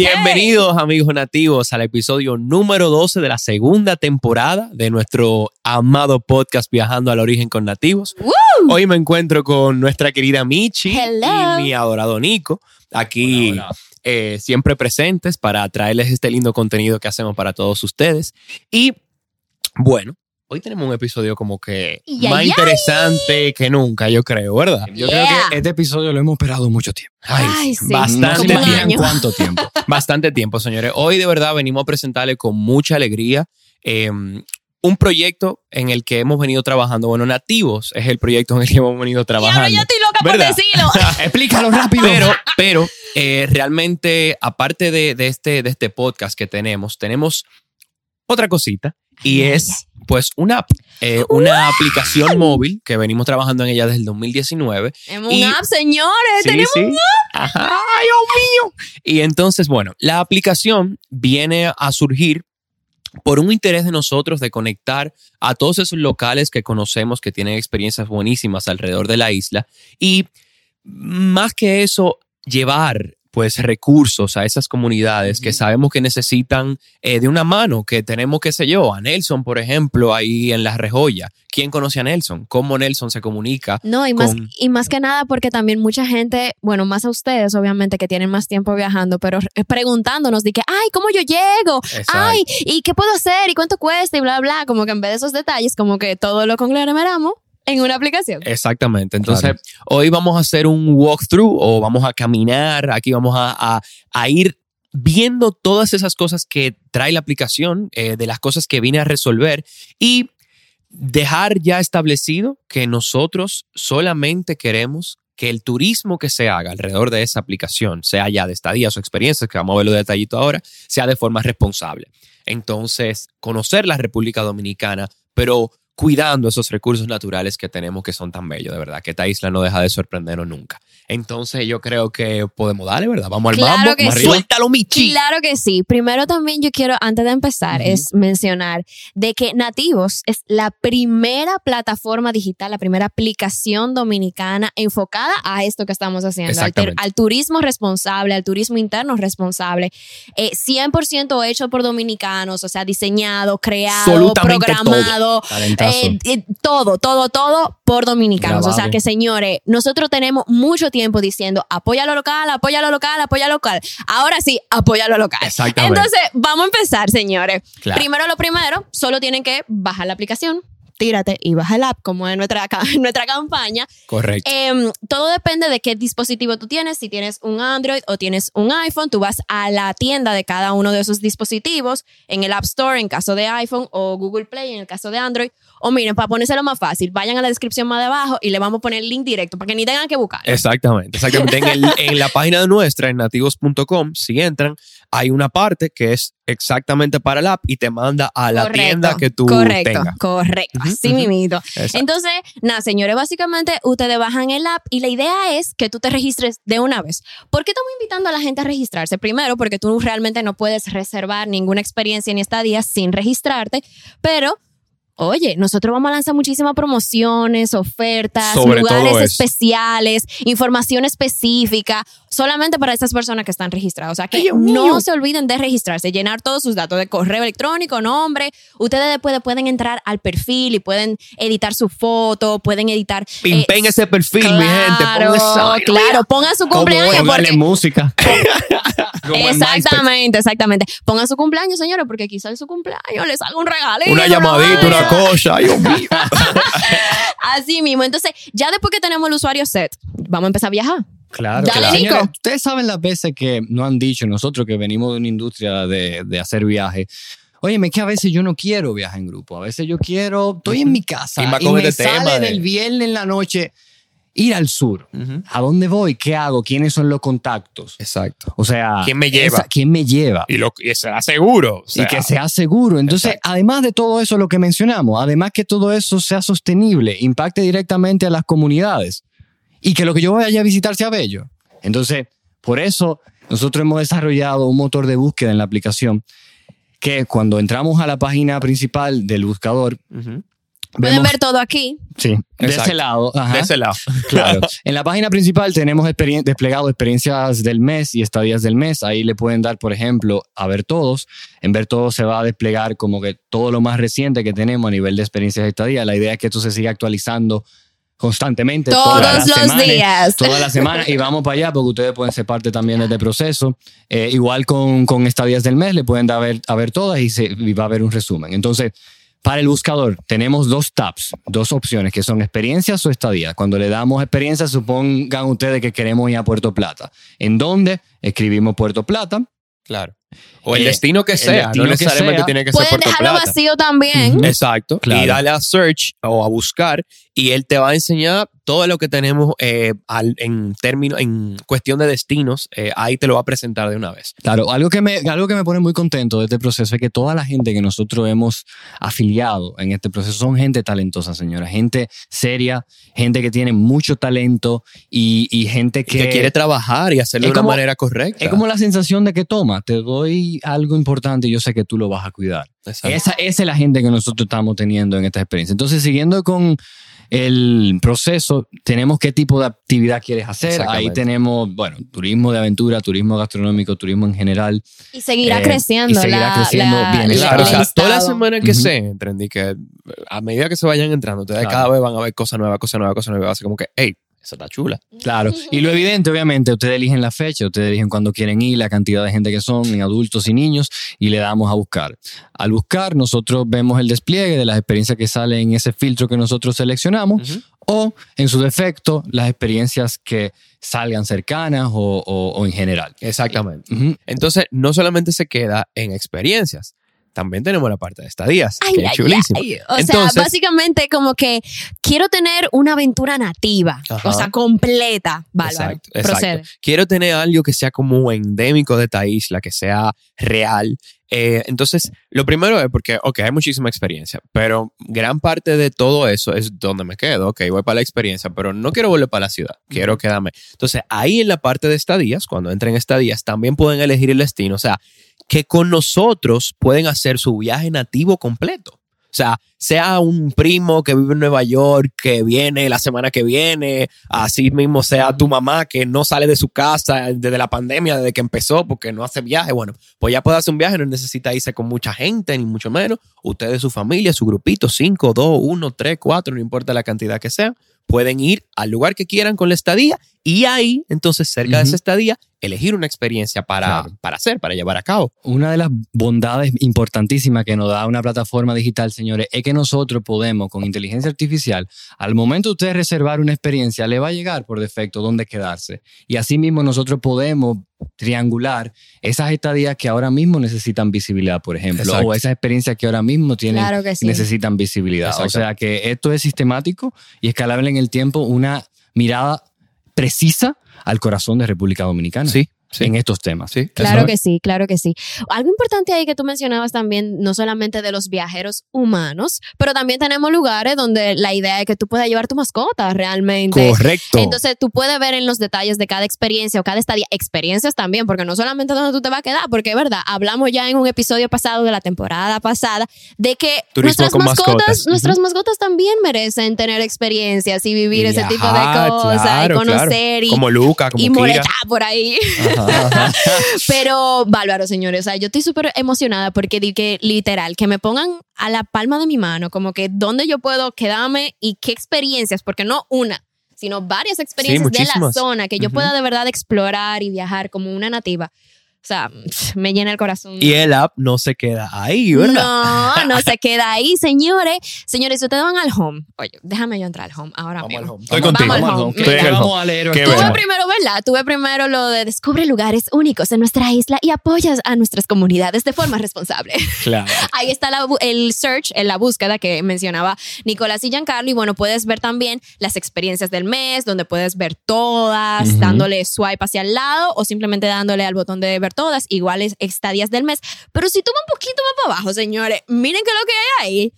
Bienvenidos amigos nativos al episodio número 12 de la segunda temporada de nuestro amado podcast Viajando al Origen con Nativos. Hoy me encuentro con nuestra querida Michi y mi adorado Nico, aquí eh, siempre presentes para traerles este lindo contenido que hacemos para todos ustedes. Y bueno, hoy tenemos un episodio como que más interesante que nunca, yo creo, ¿verdad? Yo creo que este episodio lo hemos esperado mucho tiempo. Ay, bastante tiempo. ¿Cuánto tiempo? bastante tiempo, señores. Hoy de verdad venimos a presentarle con mucha alegría em, un proyecto en el que hemos venido trabajando. Bueno, Nativos es el proyecto en el que hemos venido trabajando. Y ahora yo estoy loca por decirlo. Explícalo rápido. Pero, pero eh, realmente, aparte de, de, este, de este podcast que tenemos, tenemos otra cosita y es pues una, eh, una aplicación móvil que venimos trabajando en ella desde el 2019. Tenemos un app, señores. Tenemos un app. ¡Ay, Dios mío! Y entonces, bueno, la aplicación viene a surgir por un interés de nosotros de conectar a todos esos locales que conocemos que tienen experiencias buenísimas alrededor de la isla y más que eso, llevar pues recursos a esas comunidades que sabemos que necesitan eh, de una mano, que tenemos, qué sé yo, a Nelson, por ejemplo, ahí en La Rejoya. ¿Quién conoce a Nelson? ¿Cómo Nelson se comunica? No, y, más, y más que nada porque también mucha gente, bueno, más a ustedes obviamente que tienen más tiempo viajando, pero preguntándonos de que, ay, ¿cómo yo llego? Ay, ¿y qué puedo hacer? ¿Y cuánto cuesta? Y bla, bla, como que en vez de esos detalles, como que todo lo conglomeramos en una aplicación. Exactamente. Entonces, hoy vamos a hacer un walkthrough o vamos a caminar. Aquí vamos a, ir viendo todas esas cosas que trae la aplicación, eh, de las cosas que viene a resolver y dejar ya establecido que nosotros solamente queremos que el turismo que se haga alrededor de esa aplicación, sea ya de estadías o experiencias, que vamos a verlo detallito ahora, sea de forma responsable. Entonces, conocer la República Dominicana, pero cuidando esos recursos naturales que tenemos que son tan bellos, de verdad, que esta isla no deja de sorprendernos nunca. Entonces yo creo que podemos darle, ¿verdad? Vamos al claro mambo, sí. suéltalo, Michi. Claro que sí. Primero también yo quiero, antes de empezar, es mencionar de que Nativos es la primera plataforma digital, la primera aplicación dominicana enfocada a esto que estamos haciendo, al, turismo responsable, al turismo interno responsable, 100% eh, hecho por dominicanos, o sea, diseñado, creado, programado, eh, eh, todo, todo, todo por dominicanos. O sea que, señores, nosotros tenemos mucho tiempo diciendo apoya lo local, apoya lo local, apoya lo local. Ahora sí, apoya lo local. Entonces, vamos a empezar, señores. Primero lo primero, solo tienen que bajar la aplicación tírate y baja el app, como en nuestra, nuestra campaña. Correcto. Em, todo depende de qué dispositivo tú tienes. Si tienes un Android o tienes un iPhone, tú vas a la tienda de cada uno de esos dispositivos, en el App Store en caso de iPhone o Google Play en el caso de Android. O miren, para ponérselo más fácil, vayan a la descripción más debajo y le vamos a poner el link directo para que ni tengan que buscar. Exactamente, exactamente. en, en la página de nuestra, en nativos.com, si entran, hay una parte que es exactamente para el app y te manda a la tienda que tú correcto, tengas. Correcto, así mismo. Entonces, nada, señores, básicamente ustedes bajan el app y la idea es que tú te registres de una vez. ¿Por qué estamos invitando a la gente a registrarse? Primero, porque tú realmente no puedes reservar ninguna experiencia ni estadía sin registrarte, pero Oye, nosotros vamos a lanzar muchísimas promociones, ofertas, lugares especiales, información específica, solamente para esas personas que están registradas. O sea, que no se olviden de registrarse, llenar todos sus datos de correo electrónico, nombre. Ustedes después pueden entrar al perfil y pueden editar su foto, pueden editar. Pimpen ese perfil, mi gente. claro, pongan su cumpleaños. Porque, música. exactamente, exactamente. Pongan su cumpleaños, señores, porque quizás su cumpleaños les haga un regalito. Una llamadita, una cosa, Dios mío. Así mismo. Entonces, ya después que tenemos el usuario set, vamos a empezar a viajar. Claro, claro. ustedes saben las veces que nos han dicho nosotros que venimos de una industria de, de hacer viajes. Óyeme, que a veces yo no quiero viajar en grupo. A veces yo quiero, estoy en mi casa y, me este sale del viernes en la noche ir al sur. ¿A dónde voy? ¿Qué hago? ¿Quiénes son los contactos? Exacto. O sea, ¿quién me lleva? ¿Quién me lleva? Y, lo, y sea seguro. y que sea seguro. Entonces, además de todo eso, lo que mencionamos, además que todo eso sea sostenible, impacte directamente a las comunidades y que lo que yo vaya a visitar sea bello. Entonces, por eso nosotros hemos desarrollado un motor de búsqueda en la aplicación que cuando entramos a la página principal del buscador, Pueden ver todo aquí. Sí, de ese lado. De ese lado. Claro. En la página principal tenemos desplegado experiencias del mes y estadías del mes. Ahí le pueden dar, por ejemplo, a ver todos. En ver todos se va a desplegar como que todo lo más reciente que tenemos a nivel de experiencias de estadía. La idea es que esto se siga actualizando constantemente. Todos los días. Toda la semana. Y vamos para allá porque ustedes pueden ser parte también de este proceso. Eh, igual con, con estadías del mes, le pueden dar a ver, a ver todas y, se, y va a haber un resumen. Entonces, para el buscador tenemos dos tabs, dos opciones que son experiencias o estadía. Cuando le damos experiencia, supongan ustedes que queremos ir a Puerto Plata. ¿En dónde? Escribimos Puerto Plata. Claro. O el eh, destino que sea, no necesariamente tiene que ser Pueden dejarlo vacío también. Exacto. Y dale a search o a buscar y él te va a enseñar todo lo que tenemos eh, en términos, en cuestión de destinos. Eh, ahí te lo va a presentar de una vez. Claro, algo que, me, algo que me pone muy contento de este proceso es que toda la gente que nosotros hemos afiliado en este proceso son gente talentosa, señora. Gente seria, gente que tiene mucho talento y, gente que, que, quiere trabajar y hacerlo de una manera correcta. Es como la sensación de que toma, te doy algo importante y yo sé que tú lo vas a cuidar. Esa, esa es la gente que nosotros estamos teniendo en esta experiencia. Entonces, siguiendo con el proceso, tenemos qué tipo de actividad quieres hacer. Ahí tenemos, bueno, turismo de aventura, turismo gastronómico, turismo en general. Y seguirá eh, creciendo. Y seguirá creciendo bien. Claro, o sea, toda la semana que se entren y que a medida que se vayan entrando, ustedes cada vez van a ver cosas nuevas, cosas nuevas, cosas nuevas. Así como que, hey, esa está chula. Claro. Y lo evidente, obviamente, ustedes eligen la fecha, ustedes eligen cuándo quieren ir, la cantidad de gente que son, en adultos y niños, y le damos a buscar. Al buscar, nosotros vemos el despliegue de las experiencias que salen en ese filtro que nosotros seleccionamos, o, en su defecto, las experiencias que salgan cercanas o, en general. Exactamente. Entonces, no solamente se queda en experiencias, también tenemos la parte de estadías, que es chulísimo. O sea, básicamente como que quiero tener una aventura nativa, o sea, completa. Vale, procede. Quiero tener algo que sea como endémico de esta isla, que sea real. Eh, entonces, lo primero es porque, ok, hay muchísima experiencia, pero gran parte de todo eso es donde me quedo. Ok, voy para la experiencia, pero no quiero volver para la ciudad, quiero quedarme. Entonces, ahí en la parte de estadías, cuando entren estadías, también pueden elegir el destino. O sea, que con nosotros pueden hacer su viaje nativo completo. O sea, sea un primo que vive en Nueva York, que viene la semana que viene, así mismo sea tu mamá que no sale de su casa desde la pandemia, desde que empezó, porque no hace viaje. Bueno, pues ya puede hacer un viaje, no necesita irse con mucha gente, ni mucho menos. Ustedes, su familia, su grupito, 5, 2, 1, 3, 4, no importa la cantidad que sea, pueden ir al lugar que quieran con la estadía y ahí, entonces, cerca de esa estadía, elegir una experiencia para, para hacer, para llevar a cabo. Una de las bondades importantísimas que nos da una plataforma digital, señores, es que nosotros podemos, con inteligencia artificial, al momento de usted reservar una experiencia, le va a llegar por defecto dónde quedarse. Y así mismo nosotros podemos triangular esas estadías que ahora mismo necesitan visibilidad, por ejemplo, o esas experiencias que ahora mismo tienen, necesitan visibilidad. O sea que esto es sistemático y escalable en el tiempo, una mirada precisa al corazón de República Dominicana. Sí, en estos temas. Sí, claro que sí, claro que sí. Algo importante ahí que tú mencionabas también, no solamente de los viajeros humanos, pero también tenemos lugares donde la idea es que tú puedas llevar tu mascota realmente. Correcto. Entonces tú puedes ver en los detalles de cada experiencia o cada estadía, experiencias también, porque no solamente donde tú te vas a quedar, porque es verdad, hablamos ya en un episodio pasado de la temporada pasada de que nuestras mascotas, nuestras mascotas también merecen tener experiencias y vivir ese tipo de cosas y conocer y, como Luca, como y molestar por ahí. Pero, bárbaro, señores. O sea, yo estoy súper emocionada porque di que literal, que me pongan a la palma de mi mano, como que dónde yo puedo quedarme y qué experiencias, porque no una, sino varias experiencias de la zona que yo pueda de verdad explorar y viajar como una nativa. O sea, me llena el corazón. Y el app no se queda ahí, ¿verdad? No, no se queda ahí, señores. Señores, si ustedes van al home, oye, déjame yo entrar al home ahora vamos mismo. Al home. Estoy contigo. Vamos al home. Vamos a leer. Tuve primero, ¿verdad? Tuve primero lo de descubre lugares únicos en nuestra isla y apoyas a nuestras comunidades de forma responsable. Claro. Ahí está el search, en la búsqueda que mencionaba Nicolás y Giancarlo. Y bueno, puedes ver también las experiencias del mes, donde puedes ver todas, dándole swipe hacia el lado o simplemente dándole al botón de ver todas, iguales estadías del mes. Pero si toma un poquito más para abajo, señores, miren que lo que hay ahí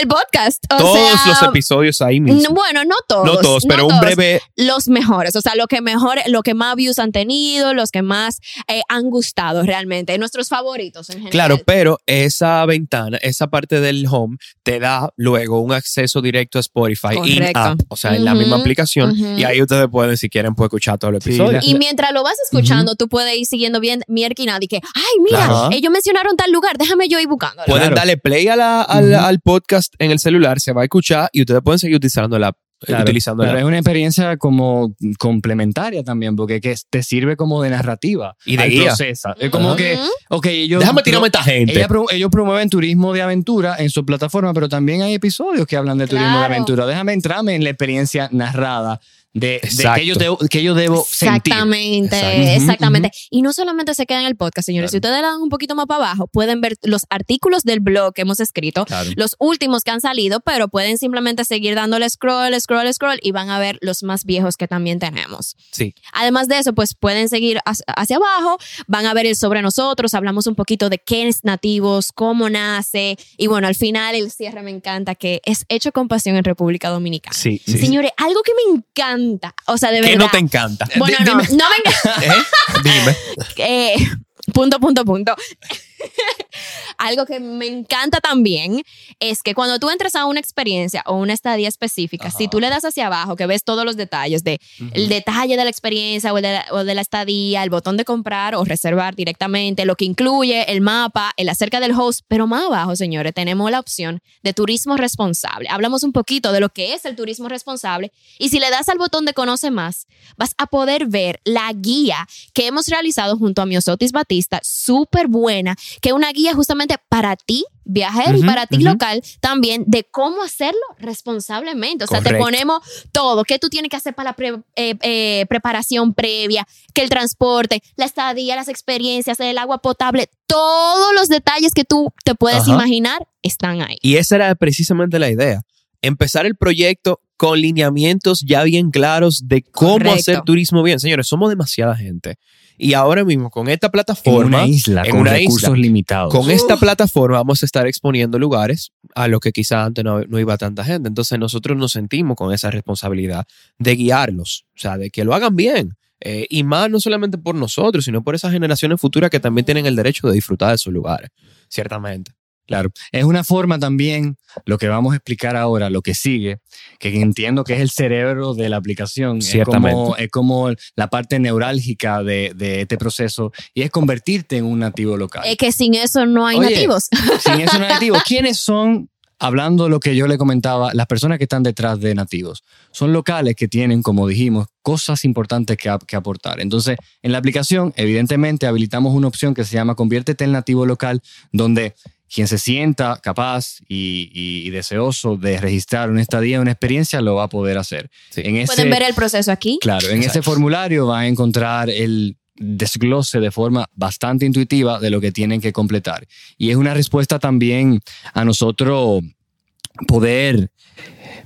el podcast. todos los episodios ahí mismo. Bueno, no todos. No todos, pero un breve. Los mejores, o sea, lo que mejor, lo que más views han tenido, los que más eh, han gustado realmente, nuestros favoritos en general. Claro, pero esa ventana, esa parte del home, te da luego un acceso directo a Spotify o sea, en la misma aplicación, y ahí ustedes pueden, si quieren, pueden escuchar todo el episodio. y mientras lo vas escuchando, tú puedes ir siguiendo bien mi y que, ay, mira, ellos mencionaron tal lugar, déjame yo ir buscando. Pueden darle play a la, al podcast en el celular, se va a escuchar y ustedes pueden seguir utilizando la utilizando pero es una experiencia como complementaria también porque que te sirve como de narrativa y de guía. es como que ok ellos déjame tirarme esta gente. ellos, promueven turismo de aventura en su plataforma pero también hay episodios que hablan de turismo de aventura. Déjame entrarme en la experiencia narrada de, que, yo debo, que yo debo exactamente, Exactamente. Y no solamente se queda en el podcast, señores. Si ustedes le dan un poquito más para abajo, pueden ver los artículos del blog que hemos escrito, los últimos que han salido, pero pueden simplemente seguir dándole scroll, scroll, scroll y van a ver los más viejos que también tenemos. Sí. Además de eso, pues pueden seguir hacia abajo, van a ver el sobre nosotros, hablamos un poquito de qué es nativos, cómo nace y bueno, al final el cierre me encanta que es hecho con pasión en República Dominicana. Sí. Señores, algo que me encanta o sea, de verdad. ¿Qué no te encanta? Bueno, no, no me encanta. ¿Eh? Dime. Eh, punto, punto, punto. Algo que me encanta también es que cuando tú entras a una experiencia o una estadía específica, si tú le das hacia abajo, que ves todos los detalles de el detalle de la experiencia o de la, o de la, estadía, el botón de comprar o reservar directamente, lo que incluye el mapa, el acerca del host, pero más abajo, señores, tenemos la opción de turismo responsable. Hablamos un poquito de lo que es el turismo responsable y si le das al botón de conoce más, vas a poder ver la guía que hemos realizado junto a Miosotis Batista, súper buena, que es una guía justamente para ti, viajero, y para ti local también, de cómo hacerlo responsablemente. O sea, te ponemos todo, qué tú tienes que hacer para la eh, eh, preparación previa, que el transporte, la estadía, las experiencias, el agua potable, todos los detalles que tú te puedes imaginar están ahí. Y esa era precisamente la idea. Empezar el proyecto con lineamientos ya bien claros de cómo hacer turismo bien. Señores, somos demasiada gente. Y ahora mismo con esta plataforma, en una isla, con recursos limitados. Con esta plataforma vamos a estar exponiendo lugares a los que quizás antes no, iba tanta gente. Entonces nosotros nos sentimos con esa responsabilidad de guiarlos, o sea, de que lo hagan bien. Eh, y más no solamente por nosotros, sino por esas generaciones futuras que también tienen el derecho de disfrutar de esos lugares, ciertamente. Claro, es una forma también, lo que vamos a explicar ahora, lo que sigue, que entiendo que es el cerebro de la aplicación, es como, es como la parte neurálgica de, este proceso y es convertirte en un nativo local. Es que sin eso no hay nativos. Sin eso no hay nativos. ¿Quiénes son hablando de lo que yo le comentaba, las personas que están detrás de nativos son locales que tienen, como dijimos, cosas importantes que, que, aportar. Entonces, en la aplicación, evidentemente, habilitamos una opción que se llama Conviértete en nativo local, donde quien se sienta capaz y, deseoso de registrar una estadía, una experiencia, lo va a poder hacer. Pueden ver el proceso aquí. Claro, en ese formulario va a encontrar el desglose de forma bastante intuitiva de lo que tienen que completar. Y es una respuesta también a nosotros poder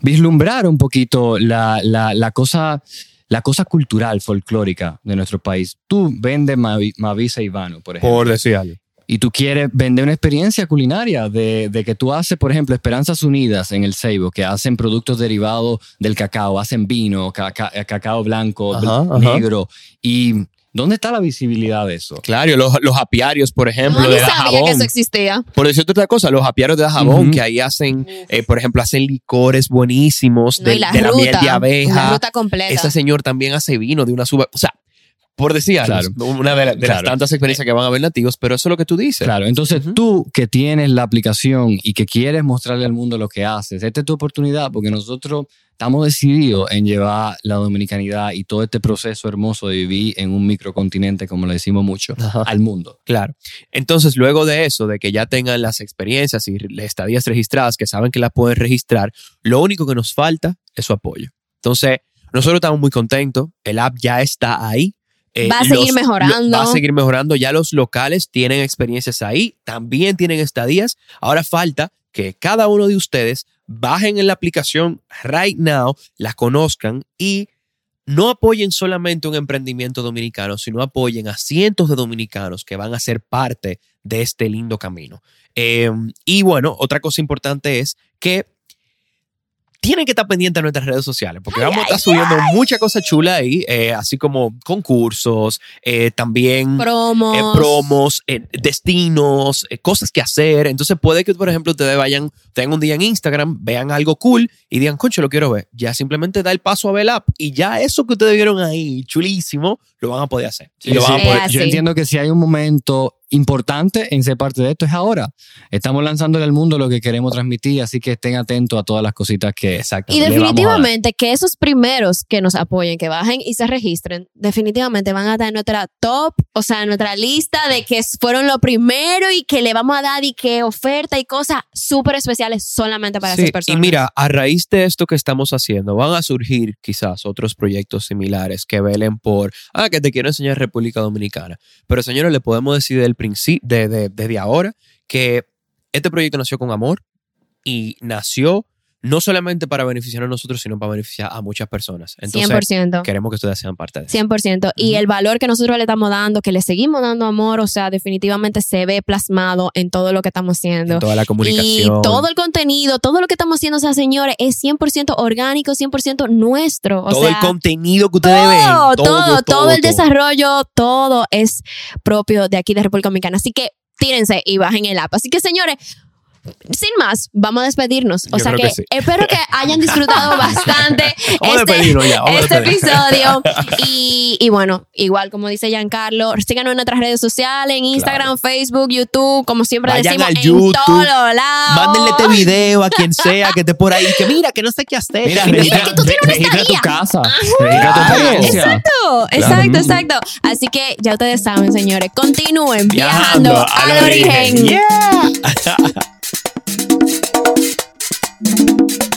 vislumbrar un poquito la, la, cosa la cosa cultural, folclórica de nuestro país. Tú vendes Mavisa Ivano, por ejemplo. Por decir algo y tú quieres vender una experiencia culinaria de, que tú haces, por ejemplo, Esperanzas Unidas en el Seibo, que hacen productos derivados del cacao, hacen vino, cacao blanco, negro, y ¿Dónde está la visibilidad de eso? Claro, los, los apiarios, por ejemplo, no, de sabía que eso existía. Por decirte otra cosa, los apiarios de jabón, que ahí hacen, eh, por ejemplo, hacen licores buenísimos de, la, miel de abeja. La ruta completa. Ese señor también hace vino de una suba. O sea, por decir una de, las tantas experiencias que van a ver nativos, pero eso es lo que tú dices. Claro, entonces tú que tienes la aplicación y que quieres mostrarle al mundo lo que haces, esta es tu oportunidad porque nosotros estamos decididos en llevar la dominicanidad y todo este proceso hermoso de vivir en un microcontinente, como le decimos mucho, al mundo. Claro. Entonces, luego de eso, de que ya tengan las experiencias y las estadías registradas, que saben que las pueden registrar, lo único que nos falta es su apoyo. Entonces, nosotros estamos muy contentos, el app ya está ahí, eh, va a seguir mejorando. va a seguir mejorando. Ya los locales tienen experiencias ahí, también tienen estadías. Ahora falta que cada uno de ustedes bajen en la aplicación right now, la conozcan y no apoyen solamente un emprendimiento dominicano, sino apoyen a cientos de dominicanos que van a ser parte de este lindo camino. Em, y bueno, otra cosa importante es que tienen que estar pendientes de nuestras redes sociales, porque vamos a estar subiendo mucha cosa chula ahí, eh, así como concursos, eh, también promos, eh, promos destinos, cosas que hacer. Entonces puede que, por ejemplo, ustedes vayan, tengan un día en Instagram, vean algo cool y digan, concho, lo quiero ver. Ya simplemente da el paso a Bell Up y ya eso que ustedes vieron ahí, chulísimo, lo van a poder hacer. Yo entiendo que si hay un momento importante en ser parte de esto es ahora. Estamos lanzándole al mundo lo que queremos transmitir, así que estén atentos a todas las cositas que exacto. Y definitivamente que esos primeros que nos apoyen, que bajen y se registren, definitivamente van a estar en nuestra top, o sea, en nuestra lista de que fueron lo primero y que le vamos a dar y que oferta y cosas súper especiales solamente para esas personas. Y mira, a raíz de esto que estamos haciendo, van a surgir quizás otros proyectos similares que velen por, ah, que te quiero enseñar República Dominicana. Pero señores, le podemos decir del de, desde ahora que este proyecto nació con amor y nació no solamente para beneficiar a nosotros, sino para beneficiar a muchas personas. Entonces, 100%. queremos que ustedes sean parte de eso. 100%. Y el valor que nosotros le estamos dando, que le seguimos dando amor, o sea, definitivamente se ve plasmado en todo lo que estamos haciendo. En toda la comunicación. Y todo el contenido, todo lo que estamos haciendo, o sea, señores, es 100% orgánico, 100% nuestro. todo el contenido que ustedes ven. Todo, todo, todo, el desarrollo, todo es propio de aquí de República Dominicana. Así que tírense y bajen el app. Así que, señores, sin más, vamos a despedirnos. O sea que, espero que hayan disfrutado bastante este, este episodio. Y, bueno, igual como dice Giancarlo, síganos en nuestras redes sociales, en Instagram, Facebook, YouTube, como siempre decimos, en todos lados. Mándenle este video a quien sea que esté por ahí, que mira, que no sé qué hacer. Mira, que tú tienes una tu casa. exacto, exacto, exacto. Así que ya ustedes saben, señores, continúen viajando, al, origen. origen. Yeah. Thank you.